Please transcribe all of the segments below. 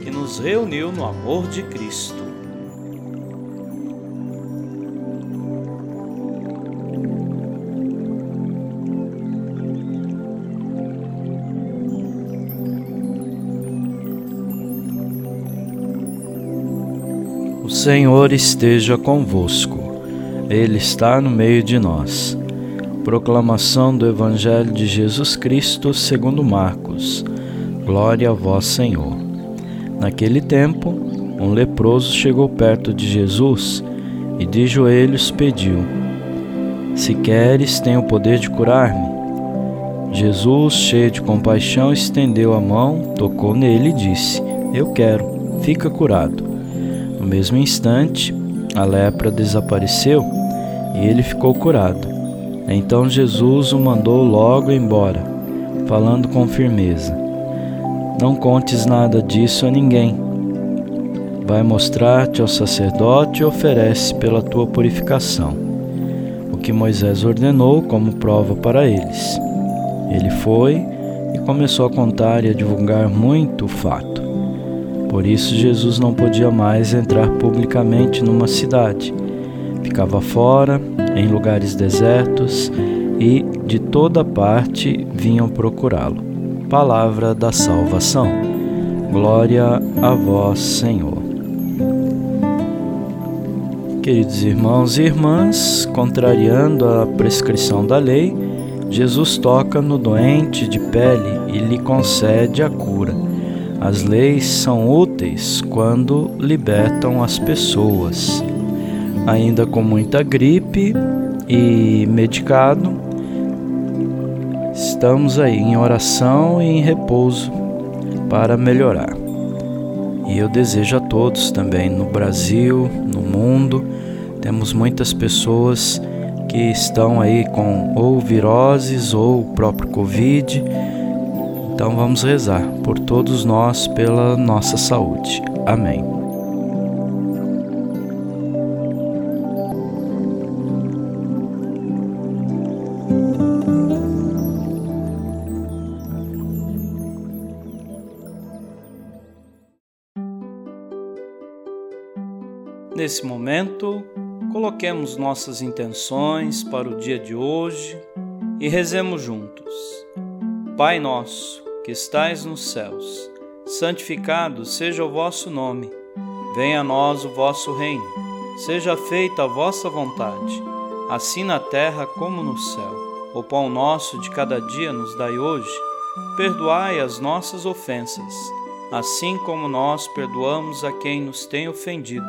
que nos reuniu no amor de Cristo. O Senhor esteja convosco, Ele está no meio de nós. Proclamação do Evangelho de Jesus Cristo segundo Marcos. Glória a vós, Senhor. Naquele tempo, um leproso chegou perto de Jesus e de joelhos pediu: Se queres, tem o poder de curar-me. Jesus, cheio de compaixão, estendeu a mão, tocou nele e disse: Eu quero, fica curado. No mesmo instante, a lepra desapareceu e ele ficou curado. Então Jesus o mandou logo embora, falando com firmeza: Não contes nada disso a ninguém. Vai mostrar-te ao sacerdote e oferece pela tua purificação o que Moisés ordenou como prova para eles. Ele foi e começou a contar e a divulgar muito o fato. Por isso, Jesus não podia mais entrar publicamente numa cidade. Ficava fora em lugares desertos e de toda parte vinham procurá-lo. Palavra da salvação. Glória a vós, Senhor. Queridos irmãos e irmãs, contrariando a prescrição da lei, Jesus toca no doente de pele e lhe concede a cura. As leis são úteis quando libertam as pessoas ainda com muita gripe e medicado. Estamos aí em oração e em repouso para melhorar. E eu desejo a todos também no Brasil, no mundo, temos muitas pessoas que estão aí com ou viroses ou o próprio Covid. Então vamos rezar por todos nós pela nossa saúde. Amém. Nesse momento, coloquemos nossas intenções para o dia de hoje e rezemos juntos. Pai nosso, que estais nos céus, santificado seja o vosso nome. Venha a nós o vosso reino. Seja feita a vossa vontade, assim na terra como no céu. O pão nosso de cada dia nos dai hoje. Perdoai as nossas ofensas, assim como nós perdoamos a quem nos tem ofendido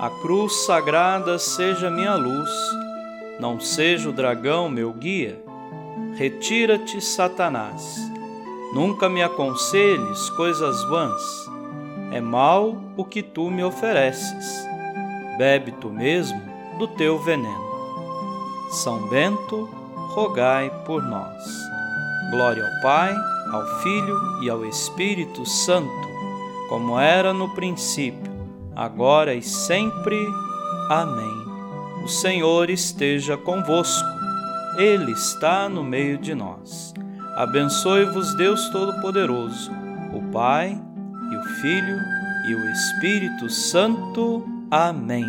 A cruz sagrada seja minha luz, não seja o dragão meu guia. Retira-te, Satanás. Nunca me aconselhes coisas vãs. É mal o que tu me ofereces. Bebe tu mesmo do teu veneno. São Bento, rogai por nós. Glória ao Pai, ao Filho e ao Espírito Santo, como era no princípio agora e sempre. Amém. O Senhor esteja convosco, Ele está no meio de nós. Abençoe-vos, Deus Todo-Poderoso, o Pai e o Filho e o Espírito Santo. Amém.